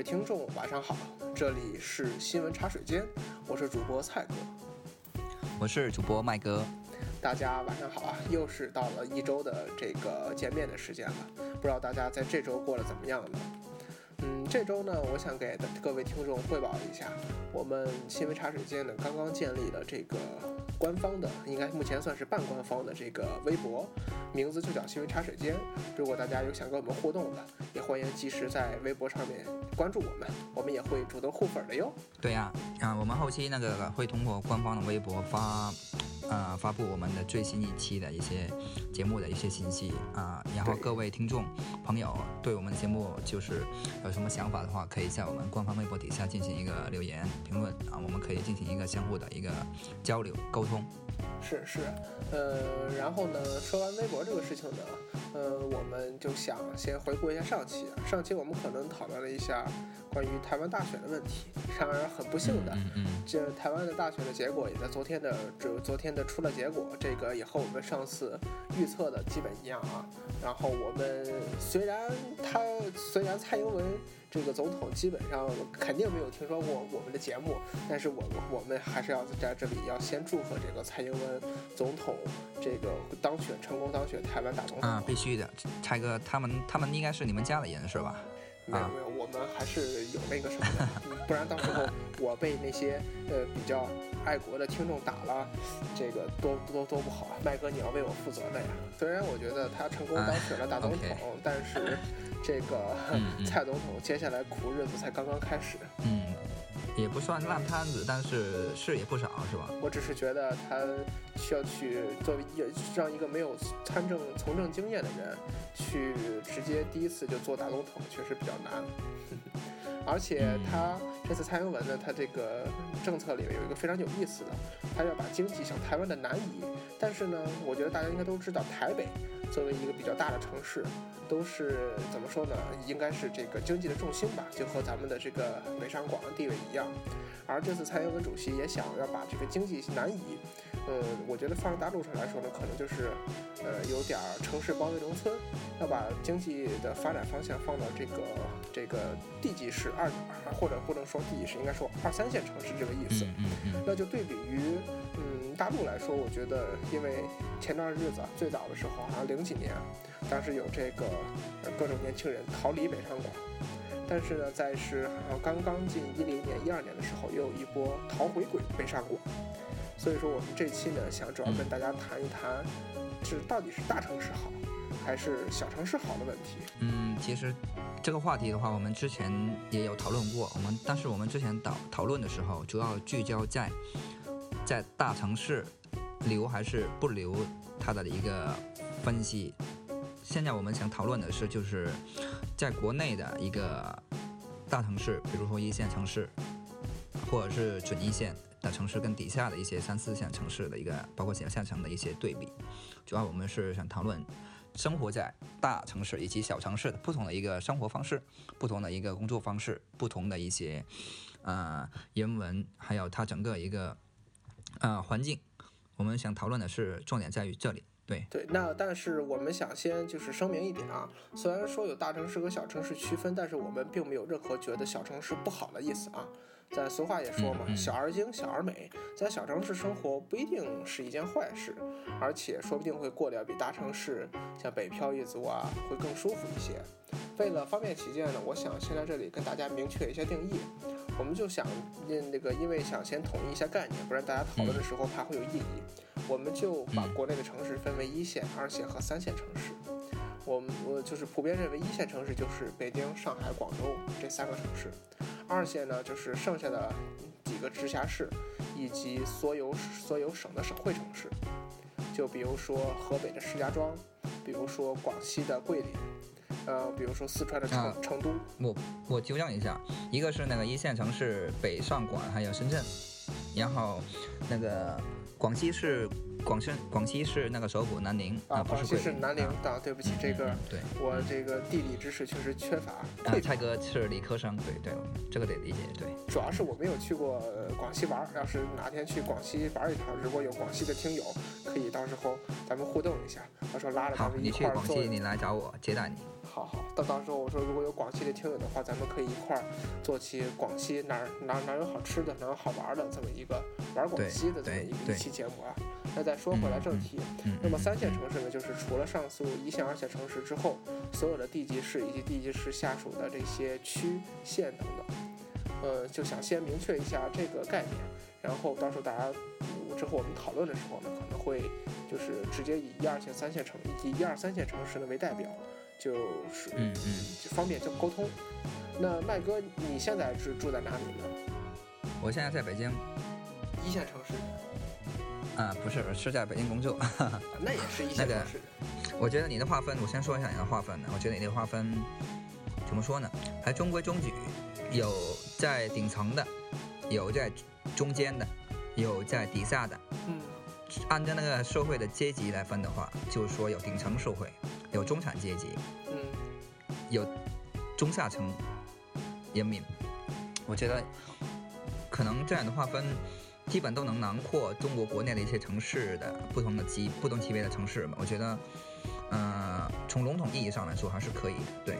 各位听众，晚上好，这里是新闻茶水间，我是主播蔡哥，我是主播麦哥，大家晚上好啊，又是到了一周的这个见面的时间了，不知道大家在这周过得怎么样呢？嗯，这周呢，我想给各位听众汇报一下，我们新闻茶水间呢刚刚建立了这个官方的，应该目前算是半官方的这个微博，名字就叫新闻茶水间。如果大家有想跟我们互动的，也欢迎及时在微博上面关注我们，我们也会主动互粉的哟。对呀，啊，我们后期那个会通过官方的微博发。呃，发布我们的最新一期的一些节目的一些信息啊，然后各位听众朋友对我们的节目就是有什么想法的话，可以在我们官方微博底下进行一个留言评论啊，我们可以进行一个相互的一个交流沟通。是是，呃，然后呢，说完微博这个事情呢，呃，我们就想先回顾一下上期，上期我们可能讨论了一下关于台湾大选的问题，然而很不幸的，这台湾的大选的结果也在昨天的这昨天的出了结果，这个也和我们上次预测的基本一样啊。然后我们虽然他虽然蔡英文。这个总统基本上肯定没有听说过我们的节目，但是我我们还是要在这里要先祝贺这个蔡英文总统这个当选成功当选台湾大总统啊，必须的，蔡哥他们他们应该是你们家的人是吧？没有没有，我们还是有那个什么的，不然到时候我被那些呃比较爱国的听众打了，这个多多多不好啊！麦哥你要为我负责的呀。虽然我觉得他成功当选了大总统，但是。这个蔡总统接下来苦日子才刚刚开始，嗯，也不算烂摊子，但是事也不少，是吧？我只是觉得他需要去作为也让一个没有参政从政经验的人去直接第一次就做大总统，确实比较难。而且他这次蔡英文呢，他这个政策里面有一个非常有意思的，他要把经济向台湾的南移，但是呢，我觉得大家应该都知道台北。作为一个比较大的城市，都是怎么说呢？应该是这个经济的重心吧，就和咱们的这个北上广的地位一样。而这次蔡英文主席也想要把这个经济南移，呃，我觉得放在大陆上来说呢，可能就是，呃，有点城市包围农村，要把经济的发展方向放到这个这个地级市二，或者不能说地级市，应该说二三线城市这个意思。嗯嗯。那就对比于嗯。大陆来说，我觉得，因为前段日子最早的时候，好像零几年，当时有这个各种年轻人逃离北上广，但是呢，在是好像刚刚进一零年、一二年的时候，又有一波逃回归北上广。所以说，我们这期呢，想主要跟大家谈一谈，是到底是大城市好，还是小城市好的问题。嗯，其实这个话题的话，我们之前也有讨论过，我们但是我们之前讨讨论的时候，主要聚焦在。在大城市留还是不留，它的一个分析。现在我们想讨论的是，就是在国内的一个大城市，比如说一线城市，或者是准一线的城市，跟底下的一些三四线城市的一个，包括小县城的一些对比。主要我们是想讨论生活在大城市以及小城市不同的一个生活方式，不同的一个工作方式，不同的一些呃人文，还有它整个一个。啊，环境，我们想讨论的是重点在于这里，对对。那但是我们想先就是声明一点啊，虽然说有大城市和小城市区分，但是我们并没有任何觉得小城市不好的意思啊。咱俗话也说嘛，小而精，小而美，在小城市生活不一定是一件坏事，而且说不定会过得比大城市像北漂一族啊会更舒服一些。为了方便起见呢，我想先在这里跟大家明确一下定义。我们就想，那个，因为想先统一一下概念，不然大家讨论的时候怕会有异议。我们就把国内的城市分为一线、二线和三线城市。我们我就是普遍认为，一线城市就是北京、上海、广州这三个城市；二线呢，就是剩下的几个直辖市以及所有所有省的省会城市。就比如说河北的石家庄，比如说广西的桂林。呃，比如说四川的成成都，我我纠正一下，一个是那个一线城市北上广还有深圳，然后那个广西是广深，广西是那个首府南宁啊，广西是南宁啊，对不起，这个对我这个地理知识确实缺乏。蔡哥是理科生，对对，这个得理解，对。主要是我没有去过广西玩，要是哪天去广西玩一趟，如果有广西的听友，可以到时候咱们互动一下，到时候拉着他们一块儿你去广西，你来找我接待你。好好，到到时候我说如果有广西的听友的话，咱们可以一块儿做起广西哪儿哪儿哪儿有好吃的，哪儿有好玩的这么一个玩广西的这么一个一期节目啊。那再说回来正题，那么三线城市呢，就是除了上述一线、二线城市之后，所有的地级市以及地级市下属的这些区县等等，呃，就想先明确一下这个概念，然后到时候大家之后我们讨论的时候呢，可能会就是直接以一二线、三线城以及一二三线城市呢为代表，就是嗯嗯，就方便就沟通。那麦哥，你现在是住在哪里呢？我现在在北京，一线城市。啊，不是，是在北京工作。那也是一线城市。我觉得你的划分，我先说一下你的划分呢。我觉得你的划分怎么说呢？还中规中矩，有在顶层的，有在中间的，有在底下的。嗯。按照那个社会的阶级来分的话，就是说有顶层社会，有中产阶级，嗯，有中下层人民。我觉得可能这样的划分。基本都能囊括中国国内的一些城市的不同的级、不同级别的城市吧。我觉得，嗯，从笼统意义上来说还是可以的。对，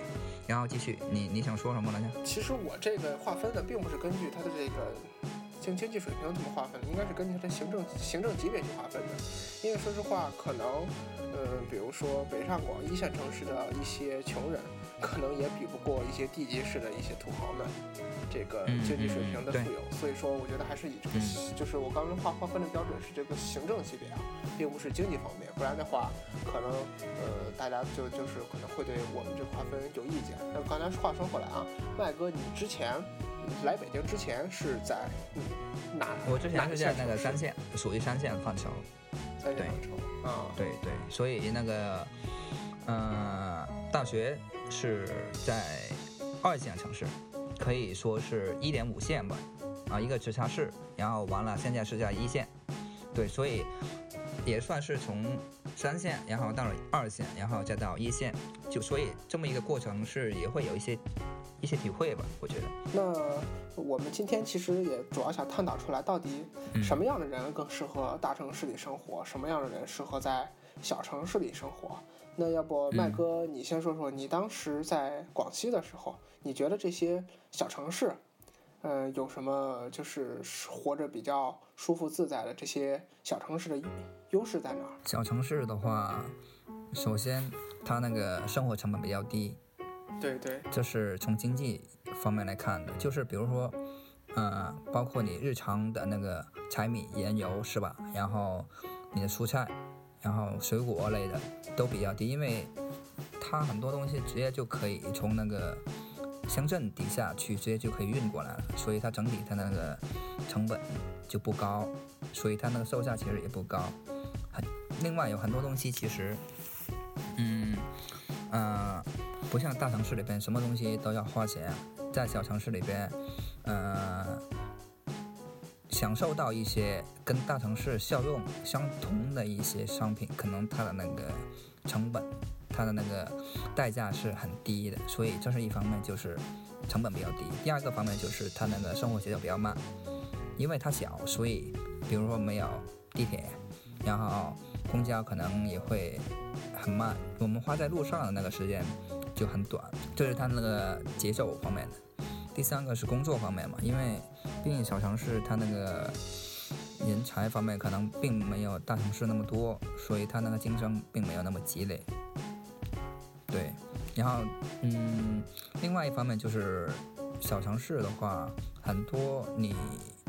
然后继续，你你想说什么来着？其实我这个划分的并不是根据它的这个经经济水平怎么划分，应该是根据它的行政行政级别去划分的。因为说实话，可能，呃，比如说北上广一线城市的一些穷人。可能也比不过一些地级市的一些土豪们，这个经济水平的富有，所以说我觉得还是以这个，就是我刚刚划划分的标准是这个行政级别啊，并不是经济方面，不然的话，可能呃大家就就是可能会对我们这个划分有意见。那刚才话说回来啊，麦哥，你之前来北京之前是在哪？我之前是在那个三线，属于三线范畴。三线范畴啊，对对，所以那个嗯，大学。是在二线城市，可以说是一点五线吧，啊，一个直辖市，然后完了，现在是在一线，对，所以也算是从三线，然后到了二线，然后再到一线，就所以这么一个过程是也会有一些一些体会吧，我觉得。那我们今天其实也主要想探讨出来，到底什么样的人更适合大城市里生活，什么样的人适合在小城市里生活。那要不麦哥，你先说说你当时在广西的时候，你觉得这些小城市，呃，有什么就是活着比较舒服自在的这些小城市的优势在哪儿？小城市的话，首先它那个生活成本比较低，对对，这是从经济方面来看的，就是比如说，嗯，包括你日常的那个柴米盐油是吧？然后你的蔬菜。然后水果类的都比较低，因为它很多东西直接就可以从那个乡镇底下去直接就可以运过来了，所以它整体它那个成本就不高，所以它那个售价其实也不高。很另外有很多东西其实，嗯嗯，不像大城市里边什么东西都要花钱，在小城市里边，嗯。享受到一些跟大城市效用相同的一些商品，可能它的那个成本，它的那个代价是很低的，所以这是一方面，就是成本比较低。第二个方面就是它那个生活节奏比较慢，因为它小，所以比如说没有地铁，然后公交可能也会很慢，我们花在路上的那个时间就很短，这是它那个节奏方面的。第三个是工作方面嘛，因为毕竟小城市它那个人才方面可能并没有大城市那么多，所以它那个竞争并没有那么激烈。对，然后嗯，另外一方面就是小城市的话，很多你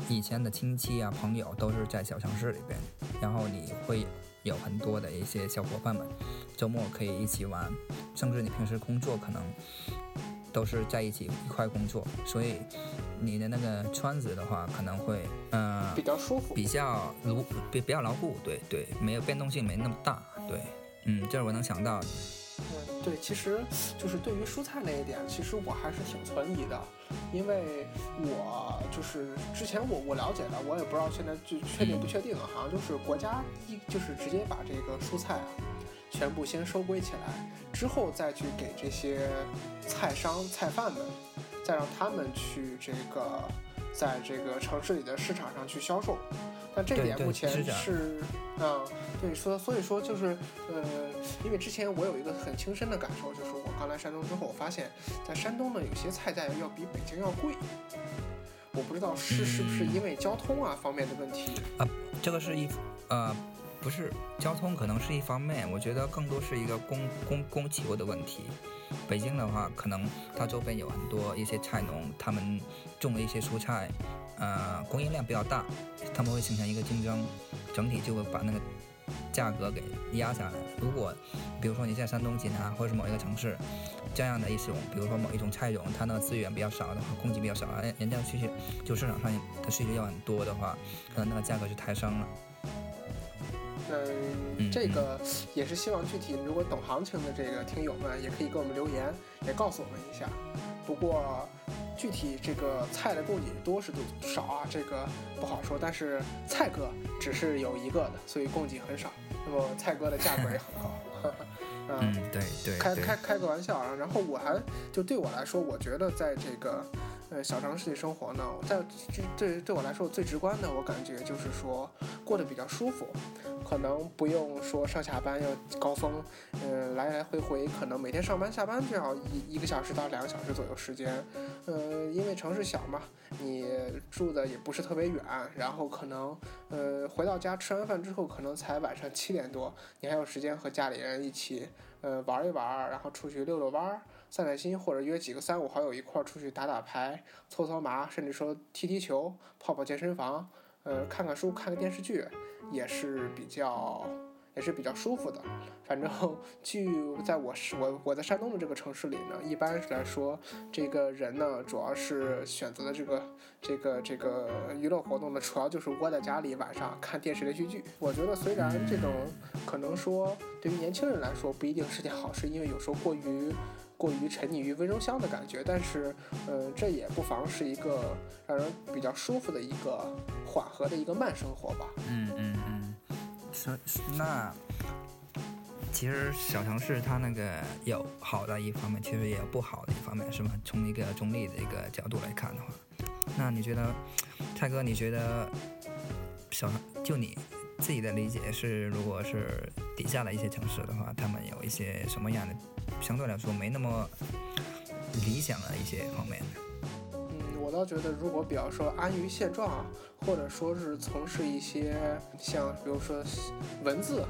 以前的亲戚啊朋友都是在小城市里边，然后你会有很多的一些小伙伴们，周末可以一起玩，甚至你平时工作可能。都是在一起一块工作，所以你的那个圈子的话，可能会嗯比较舒服，比较牢比比较牢固，对对，没有变动性没那么大，对，嗯，这是我能想到的。嗯，对，其实就是对于蔬菜那一点，其实我还是挺存疑的，因为我就是之前我我了解的，我也不知道现在就确定不确定啊，好像就是国家一就是直接把这个蔬菜啊。全部先收归起来，之后再去给这些菜商、菜贩们，再让他们去这个在这个城市里的市场上去销售。但这点目前是，啊，对，说所以说就是，呃，因为之前我有一个很亲身的感受，就是我刚来山东之后，我发现，在山东呢，有些菜价要比北京要贵。我不知道是是不是因为交通啊方面的问题啊，这个是一，呃，不是交通可能是一方面，我觉得更多是一个供供供求的问题。北京的话，可能它周边有很多一些菜农，他们种的一些蔬菜，呃，供应量比较大，他们会形成一个竞争，整体就会把那个价格给压下来。如果比如说你在山东济南或者是某一个城市。这样的一种，比如说某一种菜种，它那个资源比较少的话，供给比较少，人人家需求就市场上的需求要很多的话，可能那个价格就抬升了。嗯，这个也是希望具体如果懂行情的这个听友们，也可以给我们留言，也告诉我们一下。不过具体这个菜的供给多是多少啊，这个不好说。但是菜哥只是有一个的，所以供给很少，那么菜哥的价格也很高。嗯，对对，开开开个玩笑啊。然后我还就对我来说，我觉得在这个呃小城市里生活呢，在这对对我来说最直观的，我感觉就是说过得比较舒服，可能不用说上下班要高峰，嗯，来来回回可能每天上班下班就要一一个小时到两个小时左右时间，嗯，因为城市小嘛，你住的也不是特别远，然后可能呃回到家吃完饭之后，可能才晚上七点多，你还有时间和家里人一起。呃，玩一玩，然后出去遛遛弯儿、散散心，或者约几个三五好友一块儿出去打打牌、搓搓麻，甚至说踢踢球、泡泡健身房，呃，看看书、看个电视剧，也是比较。也是比较舒服的，反正据在我是我我在山东的这个城市里呢，一般来说，这个人呢，主要是选择的这个这个这个娱乐活动呢，主要就是窝在家里晚上看电视连续剧。我觉得虽然这种可能说对于年轻人来说不一定是件好事，因为有时候过于过于沉溺于温柔乡的感觉，但是嗯，这也不妨是一个让人比较舒服的一个缓和的一个慢生活吧。嗯嗯嗯。是那，其实小城市它那个有好的一方面，其实也有不好的一方面，是吗？从一个中立的一个角度来看的话，那你觉得，蔡哥，你觉得小就你自己的理解是，如果是底下的一些城市的话，他们有一些什么样的相对来说没那么理想的一些方面呢？我倒觉得，如果比方说安于现状，或者说是从事一些像比如说文字，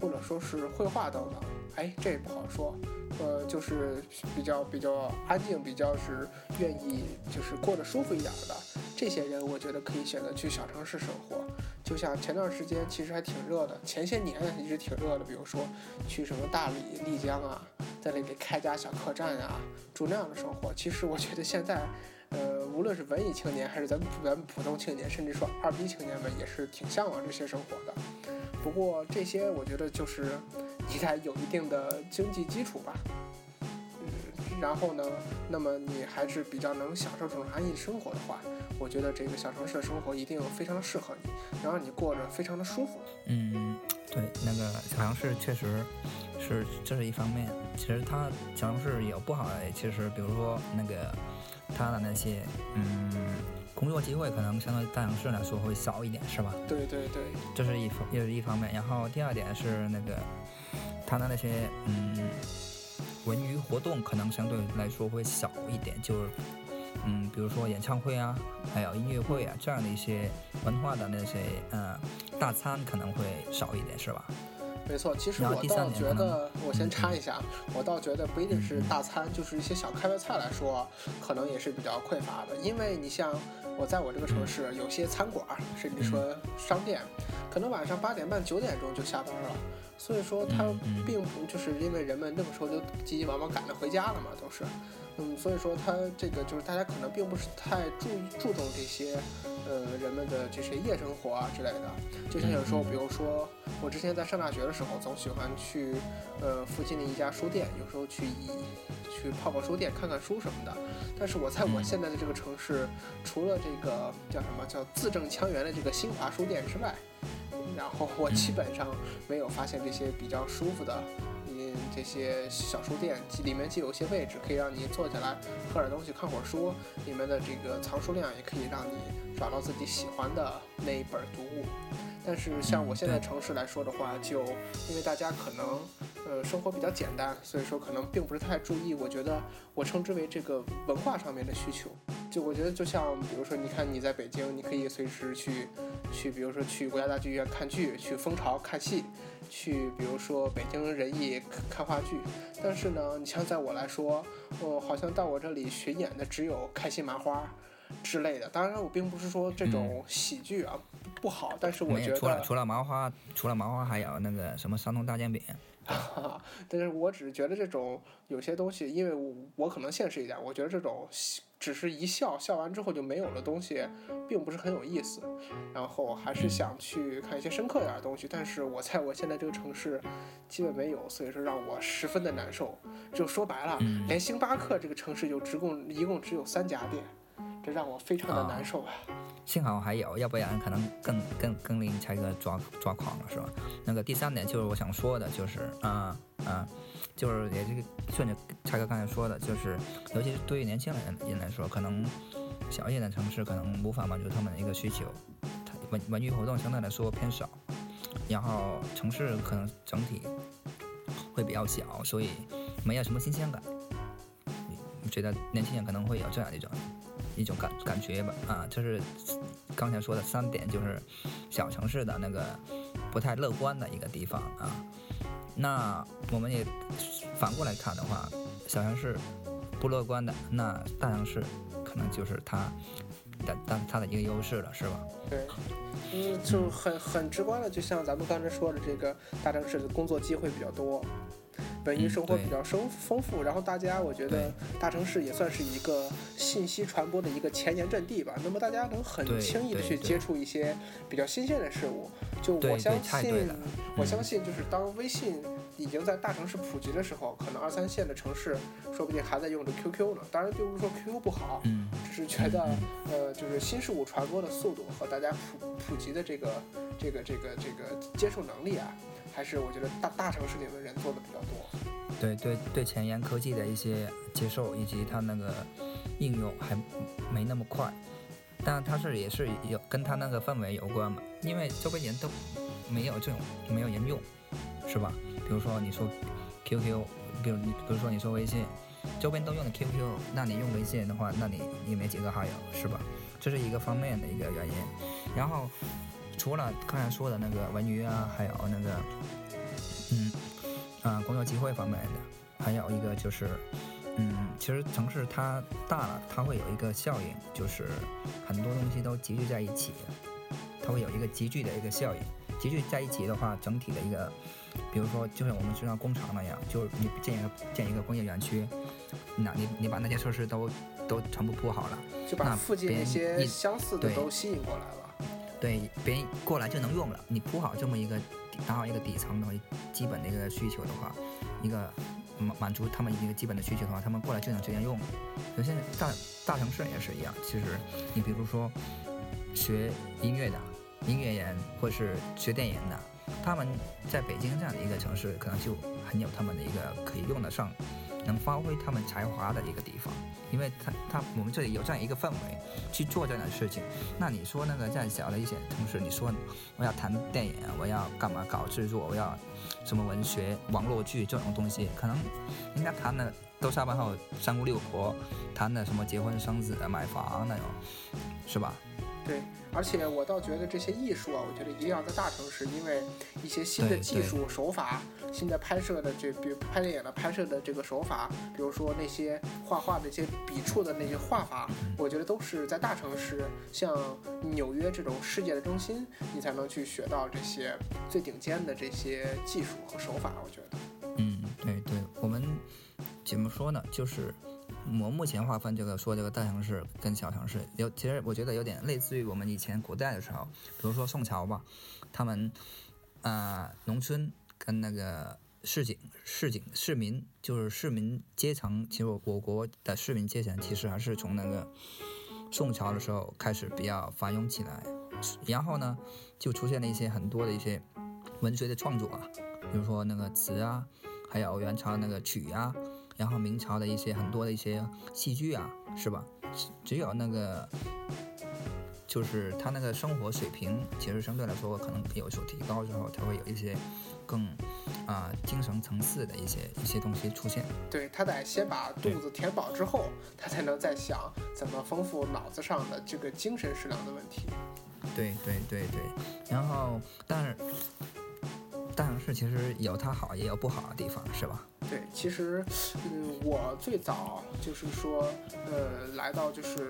或者说是绘画等等，哎，这也不好说。呃，就是比较比较安静，比较是愿意就是过得舒服一点的这些人，我觉得可以选择去小城市生活。就像前段时间其实还挺热的，前些年一直挺热的，比如说去什么大理、丽江啊，在那里开家小客栈啊，住那样的生活。其实我觉得现在。呃，无论是文艺青年，还是咱们咱们普通青年，甚至说二逼青年们，也是挺向往这些生活的。不过这些，我觉得就是你得有一定的经济基础吧。嗯，然后呢，那么你还是比较能享受这种安逸生活的话，我觉得这个小城市的生活一定非常的适合你，能让你过着非常的舒服。嗯，对，那个小城市确实是这是一方面。其实它小城市有不好的，其实比如说那个。它的那些，嗯，工作机会可能相对大城市来说会少一点，是吧？对对对，这是一方，也是一方面。然后第二点是那个，它的那些，嗯，文娱活动可能相对来说会少一点，就是，嗯，比如说演唱会啊，还有音乐会啊这样的一些文化的那些，呃，大餐可能会少一点，是吧？没错，其实我倒觉得，我先插一下，我倒觉得不一定是大餐，就是一些小开胃菜来说，可能也是比较匮乏的。因为你像我在我这个城市，有些餐馆，甚至说商店，可能晚上八点半、九点钟就下班了，所以说他并不就是因为人们那个时候就急急忙忙赶着回家了嘛，都是。嗯，所以说他这个就是大家可能并不是太注注重这些，呃，人们的这些夜生活啊之类的。就像有时候，比如说我之前在上大学的时候，总喜欢去，呃，附近的一家书店，有时候去一去泡泡书店看看书什么的。但是我在我现在的这个城市，除了这个叫什么叫字正腔圆的这个新华书店之外，然后我基本上没有发现这些比较舒服的。嗯这些小书店里面既有一些位置可以让你坐下来喝点东西、看会儿书，里面的这个藏书量也可以让你找到自己喜欢的那一本读物。但是像我现在城市来说的话，就因为大家可能呃生活比较简单，所以说可能并不是太注意。我觉得我称之为这个文化上面的需求。就我觉得就像比如说，你看你在北京，你可以随时去去，比如说去国家大剧院看剧，去蜂巢看戏，去比如说北京人艺看话剧。但是呢，你像在我来说，哦，好像到我这里巡演的只有开心麻花之类的。当然，我并不是说这种喜剧啊。不好，但是我觉得除了除了麻花，除了麻花还有那个什么山东大煎饼。但是我只是觉得这种有些东西，因为我我可能现实一点，我觉得这种只是一笑，笑完之后就没有了东西，并不是很有意思。然后还是想去看一些深刻点的东西，但是我在我现在这个城市基本没有，所以说让我十分的难受。就说白了，连星巴克这个城市就只共一共只有三家店。这让我非常的难受啊！幸好还有，要不然可能更更更令柴哥抓抓狂了，是吧？那个第三点就是我想说的，就是啊啊，就是也是顺着柴哥刚才说的，就是尤其是对于年轻人人来说，可能小一点的城市可能无法满足他们的一个需求，文文娱活动相对来说偏少，然后城市可能整体会比较小，所以没有什么新鲜感。你觉得年轻人可能会有这样一种。一种感感觉吧，啊，就是刚才说的三点，就是小城市的那个不太乐观的一个地方啊。那我们也反过来看的话，小城市不乐观的，那大城市可能就是它的它它的一个优势了，是吧？对，嗯，就很很直观的，就像咱们刚才说的，这个大城市的工作机会比较多。文娱生活比较丰丰富，然后大家我觉得大城市也算是一个信息传播的一个前沿阵地吧。那么大家能很轻易的去接触一些比较新鲜的事物。就我相信，我相信就是当微信已经在大城市普及的时候，可能二三线的城市说不定还在用着 QQ 呢。当然并不是说 QQ 不好，只是觉得呃，就是新事物传播的速度和大家普普及的这个这个这个这个接受能力啊。还是我觉得大大城市里面人做的比较多，对对对，前沿科技的一些接受以及它那个应用还没那么快，但它是也是有跟它那个氛围有关嘛，因为周边人都没有这种没有人用，是吧？比如说你说 QQ，比如你比如说你说微信，周边都用的 QQ，那你用微信的话，那你你没几个好友，是吧？这是一个方面的一个原因，然后。除了刚才说的那个文娱啊，还有那个，嗯，啊，工作机会方面的，还有一个就是，嗯，其实城市它大了，它会有一个效应，就是很多东西都集聚在一起，它会有一个集聚的一个效应。集聚在一起的话，整体的一个，比如说，就像我们就像工厂那样，就是你建一个建一个工业园区，那你你把那些设施都都全部铺好了，就把附近那些相似的都吸引过来了。对，别人过来就能用了。你铺好这么一个打好一个底层的基本的一个需求的话，一个满满足他们一个基本的需求的话，他们过来就能直接用。有些大大城市也是一样。其实你比如说学音乐的音乐人，或是学电影的，他们在北京这样的一个城市，可能就很有他们的一个可以用得上。能发挥他们才华的一个地方，因为他他我们这里有这样一个氛围去做这样的事情。那你说那个这样小的一些城市，你说我要谈电影，我要干嘛搞制作，我要什么文学、网络剧这种东西，可能人家谈的都下班后三姑六婆谈的什么结婚生子、买房那种，是吧？对，而且我倒觉得这些艺术啊，我觉得一定要在大城市，因为一些新的技术手法、新的拍摄的这，比如拍电影的拍摄的这个手法，比如说那些画画的一些笔触的那些画法，我觉得都是在大城市，像纽约这种世界的中心，你才能去学到这些最顶尖的这些技术和手法。我觉得，嗯，对对，我们怎么说呢？就是。我目前划分这个说这个大城市跟小城市有，其实我觉得有点类似于我们以前古代的时候，比如说宋朝吧，他们啊农村跟那个市井市井市民就是市民阶层，其实我国的市民阶层其实还是从那个宋朝的时候开始比较繁荣起来，然后呢就出现了一些很多的一些文学的创作啊，比如说那个词啊，还有元朝那个曲啊。然后明朝的一些很多的一些戏剧啊，是吧？只有那个就是他那个生活水平，其实相对来说可能有所提高之后，他会有一些更啊、精神层次的一些一些东西出现。对他得先把肚子填饱之后，他才能再想怎么丰富脑子上的这个精神食粮的问题。对对对对，然后但是但是其实有它好也有不好的地方，是吧？对，其实，嗯，我最早就是说，呃，来到就是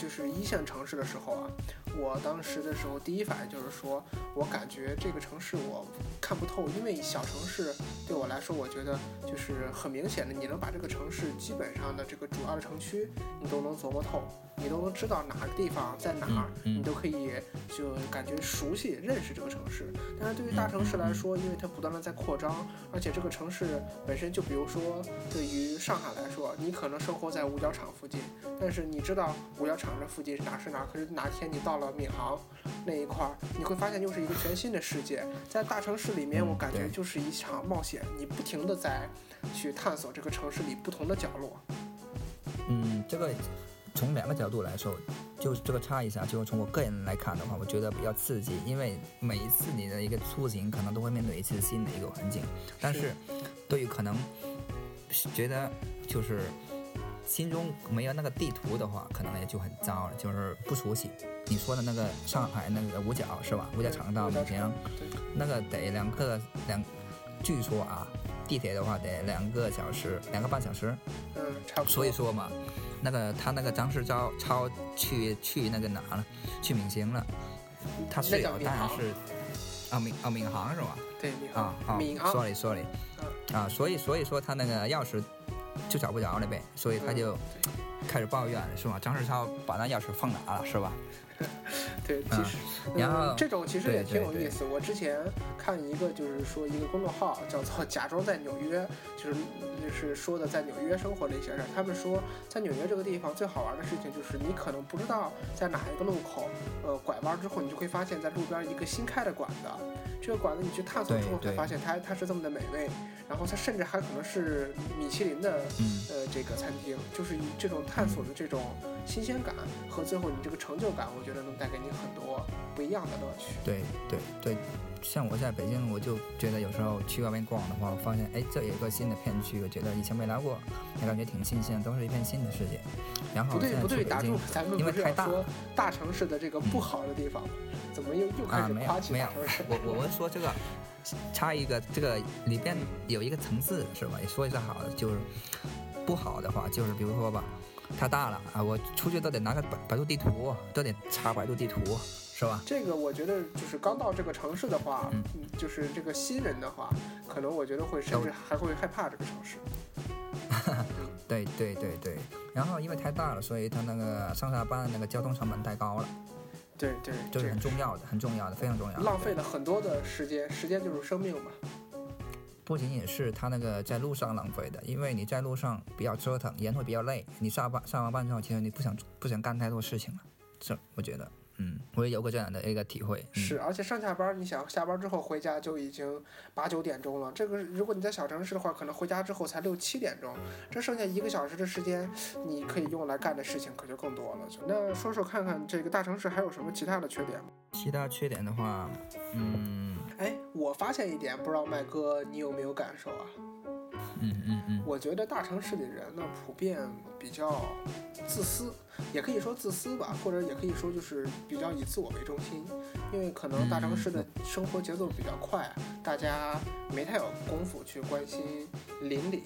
就是一线城市的时候啊，我当时的时候第一反应就是说，我感觉这个城市我看不透，因为小城市对我来说，我觉得就是很明显的，你能把这个城市基本上的这个主要的城区你都能琢磨透，你都能知道哪个地方在哪儿，你都可以就感觉熟悉认识这个城市。但是对于大城市来说，因为它不断的在扩张，而且这个城市本身就比如说对于上海来说，你可能生活在五角场附近，但是你知道五角场这附近是哪是哪儿，可是哪天你到了闵行那一块儿，你会发现又是一个全新的世界。在大城市里面，嗯我感觉就是一场冒险，你不停的在去探索这个城市里不同的角落。嗯，这个从两个角度来说，就是这个差异下，就从我个人来看的话，我觉得比较刺激，因为每一次你的一个出行，可能都会面对一次新的一个环境，但是对于可能觉得就是心中没有那个地图的话，可能也就很糟了，就是不熟悉。你说的那个上海那个五角是吧？五角场到闵行那个得两个两，据说啊，地铁的话得两个小时，两个半小时。嗯，差不多。所以说嘛，那个他那个张世钊超去去那个哪了？去闵行了，他那室友叫闵行当然是啊闵啊闵行是吧？对闵啊啊行，闵行，，sorry sorry，啊，所以所以说他那个钥匙就找不着了呗，所以他就开始抱怨是吧？张世超把那钥匙放哪了是吧？对，其嗯实，然后嗯、这种其实也挺有意思。我之前看一个，就是说一个公众号叫做“假装在纽约”，就是就是说的在纽约生活的一些事儿。他们说，在纽约这个地方最好玩的事情就是你可能不知道在哪一个路口，呃，拐弯之后你就会发现在路边一个新开的馆子，这个馆子你去探索之后才发现它它是这么的美味，然后它甚至还可能是米其林的嗯，呃这个餐厅，就是以这种探索的这种新鲜感和最后你这个成就感，我觉得能带给你很多不一样的乐趣。对对对。像我在北京，我就觉得有时候去外面逛的话，我发现哎，这有一个新的片区，我觉得以前没来过，也感觉挺新鲜，都是一片新的世界。然后不对不对，打住，咱们因不是要说为太大大城市的这个不好的地方吗？怎么又又开始夸起城市？，我我我们说这个差一个，这个里边有一个层次是吧？也说一下好的，就是不好的话，就是比如说吧，太大了啊，我出去都得拿个百百度地图，都得查百度地图，是吧？这个我觉得就是刚到这个城市的话，就是这个新人的话，可能我觉得会甚至还会害怕这个城市。对对对对。然后因为太大了，所以它那个上下班的那个交通成本太高了，对对，这是很重要的，很重要的，非常重要。浪费了很多的时间，时间就是生命嘛。不仅仅是他那个在路上浪费的，因为你在路上比较折腾，人会比较累。你下班上完班之后，其实你不想不想干太多事情了，这我觉得，嗯，我也有过这样的一个体会。嗯、是，而且上下班，你想下班之后回家就已经八九点钟了。这个如果你在小城市的话，可能回家之后才六七点钟，这剩下一个小时的时间，你可以用来干的事情可就更多了。那说说看看这个大城市还有什么其他的缺点吗？其他缺点的话，嗯哎，我发现一点，不知道麦哥你有没有感受啊？嗯嗯嗯，我觉得大城市里人呢，普遍比较自私，也可以说自私吧，或者也可以说就是比较以自我为中心，因为可能大城市的生活节奏比较快，大家没太有功夫去关心邻里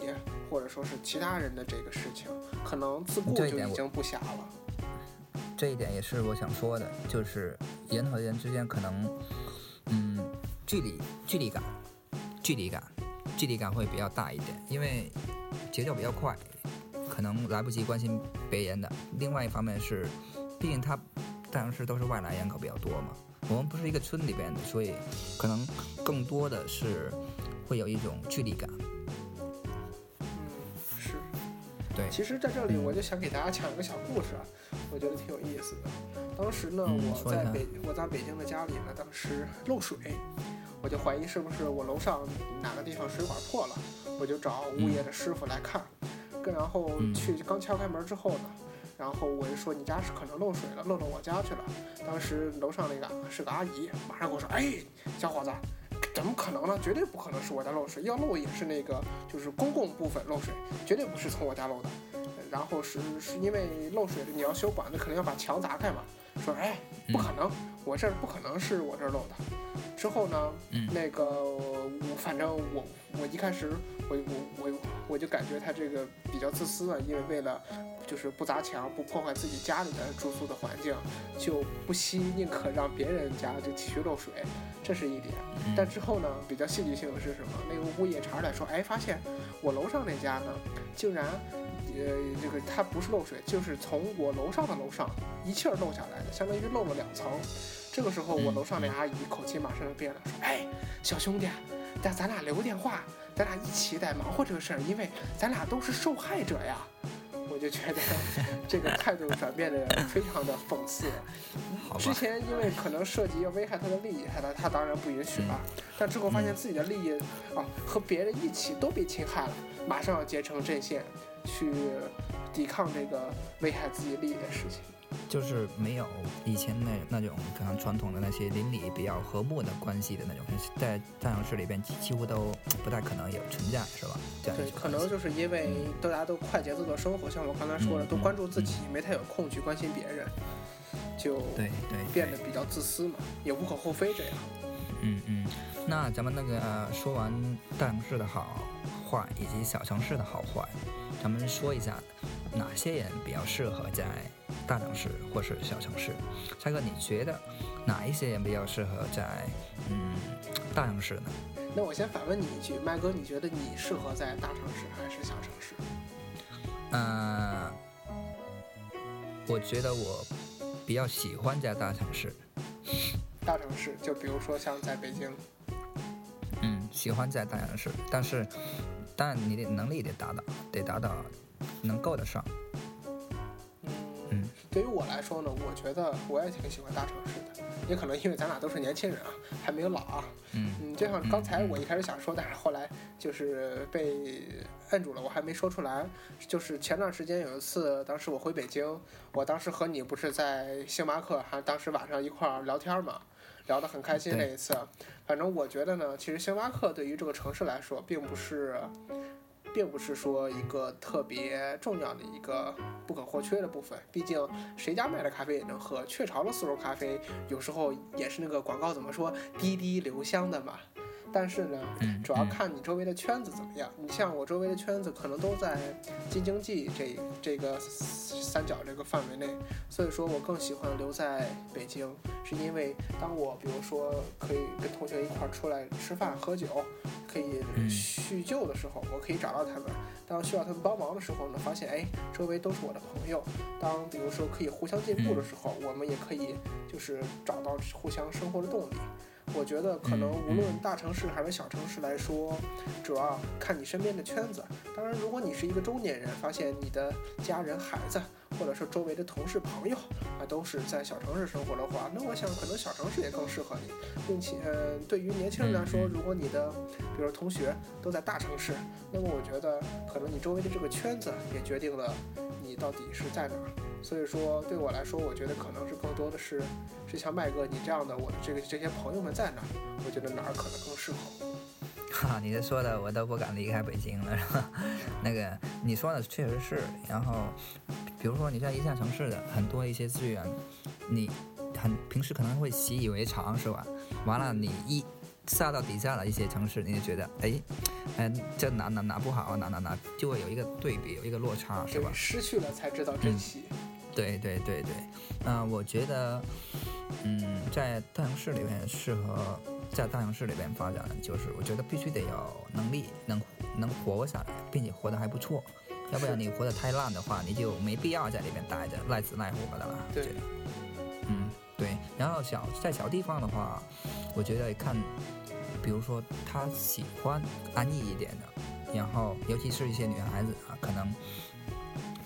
或者说是其他人的这个事情，可能自顾就已经不暇了。这一点也是我想说的，就是人和人之间可能，嗯，距离距离感，距离感，距离感会比较大一点，因为节奏比较快，可能来不及关心别人的。另外一方面是，毕竟他大城市都是外来人口比较多嘛，我们不是一个村里边的，所以可能更多的是会有一种距离感。嗯，是。对，其实在这里我就想给大家讲一个小故事啊，我觉得挺有意思的。当时呢，我在北我在北京的家里呢，当时漏水，我就怀疑是不是我楼上哪个地方水管破了，我就找物业的师傅来看。跟然后嗯去刚敲开门之后呢，然后我就说你家是可能漏水了，漏到我家去了。当时楼上那个是个阿姨，马上跟我说，哎，小伙子，怎么可能呢？绝对不可能是我家漏水，要漏也是那个就是公共部分漏水，绝对不是从我家漏的。然后是是因为漏水你要修管子，肯定要把墙砸开嘛。说哎，不可能，我这儿不可能是我这儿漏的。之后呢，那个我反正我我一开始我我我我就感觉他这个比较自私啊，因为为了就是不砸墙，不破坏自己家里的住宿的环境，就不惜宁可让别人家就继续漏水，这是一点。但之后呢，比较戏剧性的是什么？那个物业查出来说，哎，发现我楼上那家呢，竟然。呃，这个它不是漏水，就是从我楼上的楼上一气儿漏下来的，相当于漏了两层。这个时候，我楼上那阿姨口气马上就变了，说：“哎，小兄弟，咱咱俩留个电话，咱俩一起得忙活这个事儿，因为咱俩都是受害者呀。”我就觉得这个态度转变的非常的讽刺。之前因为可能涉及要危害他的利益，他他当然不允许了。但之后发现自己的利益啊和别人一起都被侵害了，马上要结成阵线。去抵抗这个危害自己利益的事情，就是没有以前那那种可能传统的那些邻里比较和睦的关系的那种，在大城市里边几乎都不太可能有存在，是吧？对，可能就是因为大家都快节奏的生活，像我刚才说的，都关注自己，没太有空去关心别人，就对对变得比较自私嘛，也无可厚非这样。嗯嗯，那咱们那个说完大城市的好坏以及小城市的好坏。咱们说一下哪些人比较适合在大城市或是小城市？蔡哥，你觉得哪一些人比较适合在嗯大城市呢？那我先反问你一句，麦哥，你觉得你适合在大城市还是小城市？嗯，我觉得我比较喜欢在大城市。大城市，就比如说像在北京。嗯，喜欢在大城市，但是。但你的能力得达到，得达到，能够得上。嗯，对于我来说呢，我觉得我也挺喜欢大城市的，也可能因为咱俩都是年轻人啊，还没有老啊。嗯嗯，就像刚才我一开始想说，但是后来就是被摁住了，我还没说出来。就是前段时间有一次，当时我回北京，我当时和你不是在星巴克，还当时晚上一块儿聊天嘛。聊得很开心那一次，反正我觉得呢，其实星巴克对于这个城市来说，并不是，并不是说一个特别重要的一个不可或缺的部分。毕竟谁家卖的咖啡也能喝，雀巢的速溶咖啡有时候也是那个广告怎么说，滴滴留香的嘛。但是呢，主要看你周围的圈子怎么样。你像我周围的圈子，可能都在京津冀这这个三角这个范围内，所以说我更喜欢留在北京，是因为当我比如说可以跟同学一块儿出来吃饭喝酒，可以叙旧的时候，我可以找到他们；当需要他们帮忙的时候呢，发现哎，周围都是我的朋友；当比如说可以互相进步的时候，我们也可以就是找到互相生活的动力。我觉得可能无论大城市还是小城市来说，主要看你身边的圈子。当然，如果你是一个中年人，发现你的家人、孩子，或者说周围的同事、朋友啊，都是在小城市生活的话，那我想可能小城市也更适合你。并且，呃，对于年轻人来说，如果你的比如同学都在大城市，那么我觉得可能你周围的这个圈子也决定了你到底是在哪。所以说，对我来说，我觉得可能是更多的是，是像麦哥你这样的，我的这个这些朋友们在哪儿，我觉得哪儿可能更适合。哈，你这说的我都不敢离开北京了，是吧？那个你说的确实是。然后，比如说你在一线城市的很多一些资源，你很平时可能会习以为常，是吧？完了你一下到底下的一些城市，你就觉得，哎，嗯，这哪哪哪不好，哪哪哪就会有一个对比，有一个落差，是吧？失去了才知道珍惜。对对对对，嗯，我觉得，嗯，在大城市里面适合在大城市里面发展，就是我觉得必须得有能力，能能活下来，并且活得还不错，要不然你活得太烂的话，你就没必要在里面待着，赖死赖活的了。对，嗯，对。然后小在小地方的话，我觉得看，比如说他喜欢安逸一点的，然后尤其是一些女孩子啊，可能。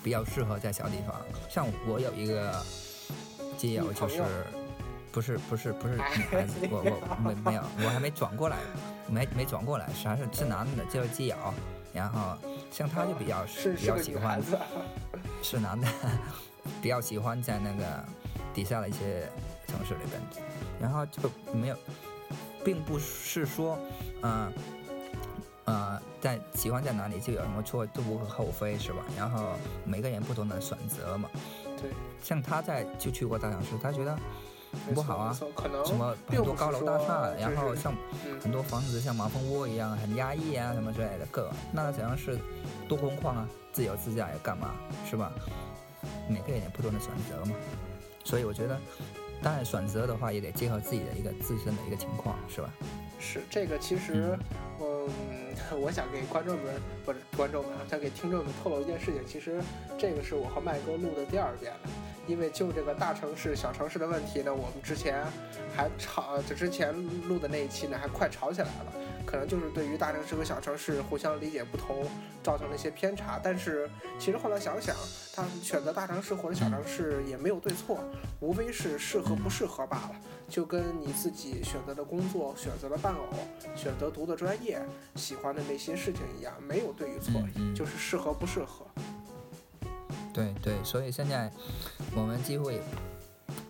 比较适合在小地方，像我有一个基友，就是不是不是不是女孩子，我我没没有，我还没转过来，没没转过来，是还是是男的，就是基友。然后像他就比较是比较喜欢，是是男的，比较喜欢在那个底下的一些城市里边，然后就没有，并不是说，嗯、呃，在喜欢在哪里就有什么错，都无可厚非，是吧？然后每个人不同的选择嘛。对，像他在就去过大城市，他觉得没错不好啊什么很多高楼大厦，然后像嗯很多房子像马蜂窝一样很压抑啊什么之类的，各那怎样是多空旷啊，自由自在干嘛是吧？每个人有不同的选择嘛，所以我觉得，当然选择的话也得结合自己的一个自身的一个情况是吧？是这个，其实，嗯，我想给观众们不是观众们啊，想给听众们透露一件事情。其实这个是我和麦哥录的第二遍了，因为就这个大城市、小城市的问题呢，我们之前还吵，就之前录的那一期呢，还快吵起来了。可能就是对于大城市和小城市互相理解不同，造成了一些偏差。但是其实后来想想，他选择大城市或者小城市也没有对错，无非是适合不适合罢了。就跟你自己选择的工作、选择的伴偶、选择读的专业、喜欢的那些事情一样，没有对与错，就是适合不适合。对对，所以现在我们几乎也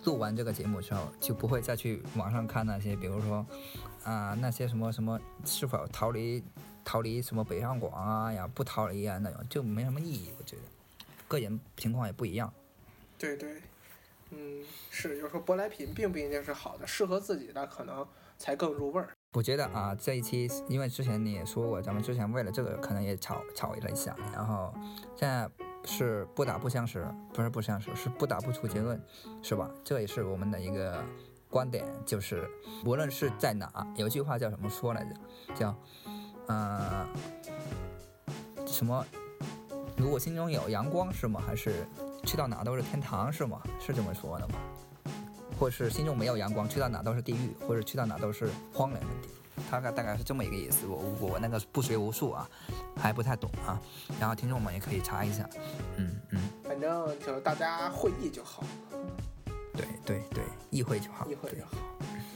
录完这个节目之后，就不会再去网上看那些，比如说啊、那些什么什么是否逃离逃离什么北上广啊呀，不逃离啊那种，就没什么意义。我觉得个人情况也不一样。对对，嗯，是，有时候舶来品并不一定是好的，适合自己的可能才更入味儿。我觉得啊，这一期因为之前你也说过，咱们之前为了这个可能也吵吵了一下，然后现在是不打不相识，不是不相识，是不打不出结论，是吧？这也是我们的一个观点，就是无论是在哪，有一句话叫什么说来着？叫呃什么？如果心中有阳光是吗？还是去到哪都是天堂是吗？是这么说的吗？或是心中没有阳光，去到哪都是地狱，或者去到哪都是荒凉的地。大概大概是这么一个意思。我我那个不学无术啊，还不太懂啊。然后听众们也可以查一下。嗯嗯，反正就大家会意就好，对对对，意会就好。对意会就好。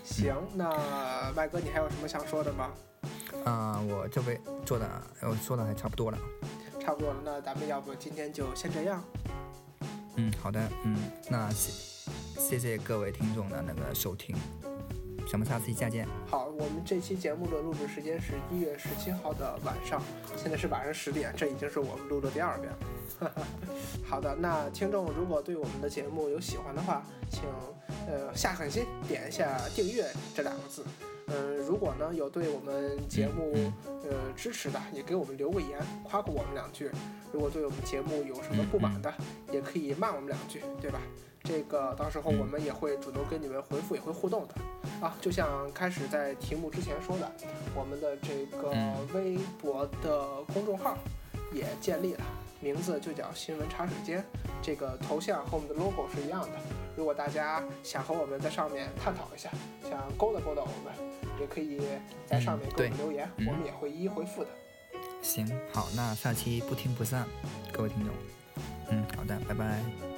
行，那麦哥，你还有什么想说的吗？啊、我这边做的，我说的还差不多了。差不多了，那咱们要不今天就先这样。嗯，好的，嗯，那谢谢谢各位听众的那个收听，咱们下次再见。好，我们这期节目的录制时间是一月十七号的晚上，现在是晚上十点，这已经是我们录的第二遍了。好的，那听众如果对我们的节目有喜欢的话，请呃下狠心点一下订阅这两个字。嗯、如果呢有对我们节目嗯呃支持的，也给我们留个言，夸过我们两句。如果对我们节目有什么不满的，也可以骂我们两句，对吧？这个到时候我们也会主动跟你们回复，也会互动的。啊，就像开始在题目之前说的，我们的这个嗯微博的公众号也建立了，名字就叫新闻茶水间，这个头像和我们的 logo 是一样的。如果大家想和我们在上面探讨一下，想勾搭勾搭我们，也可以在上面给我们留言，嗯我们也会一一回复的。行，好，那下期不听不散，各位听众。嗯，好的，拜拜。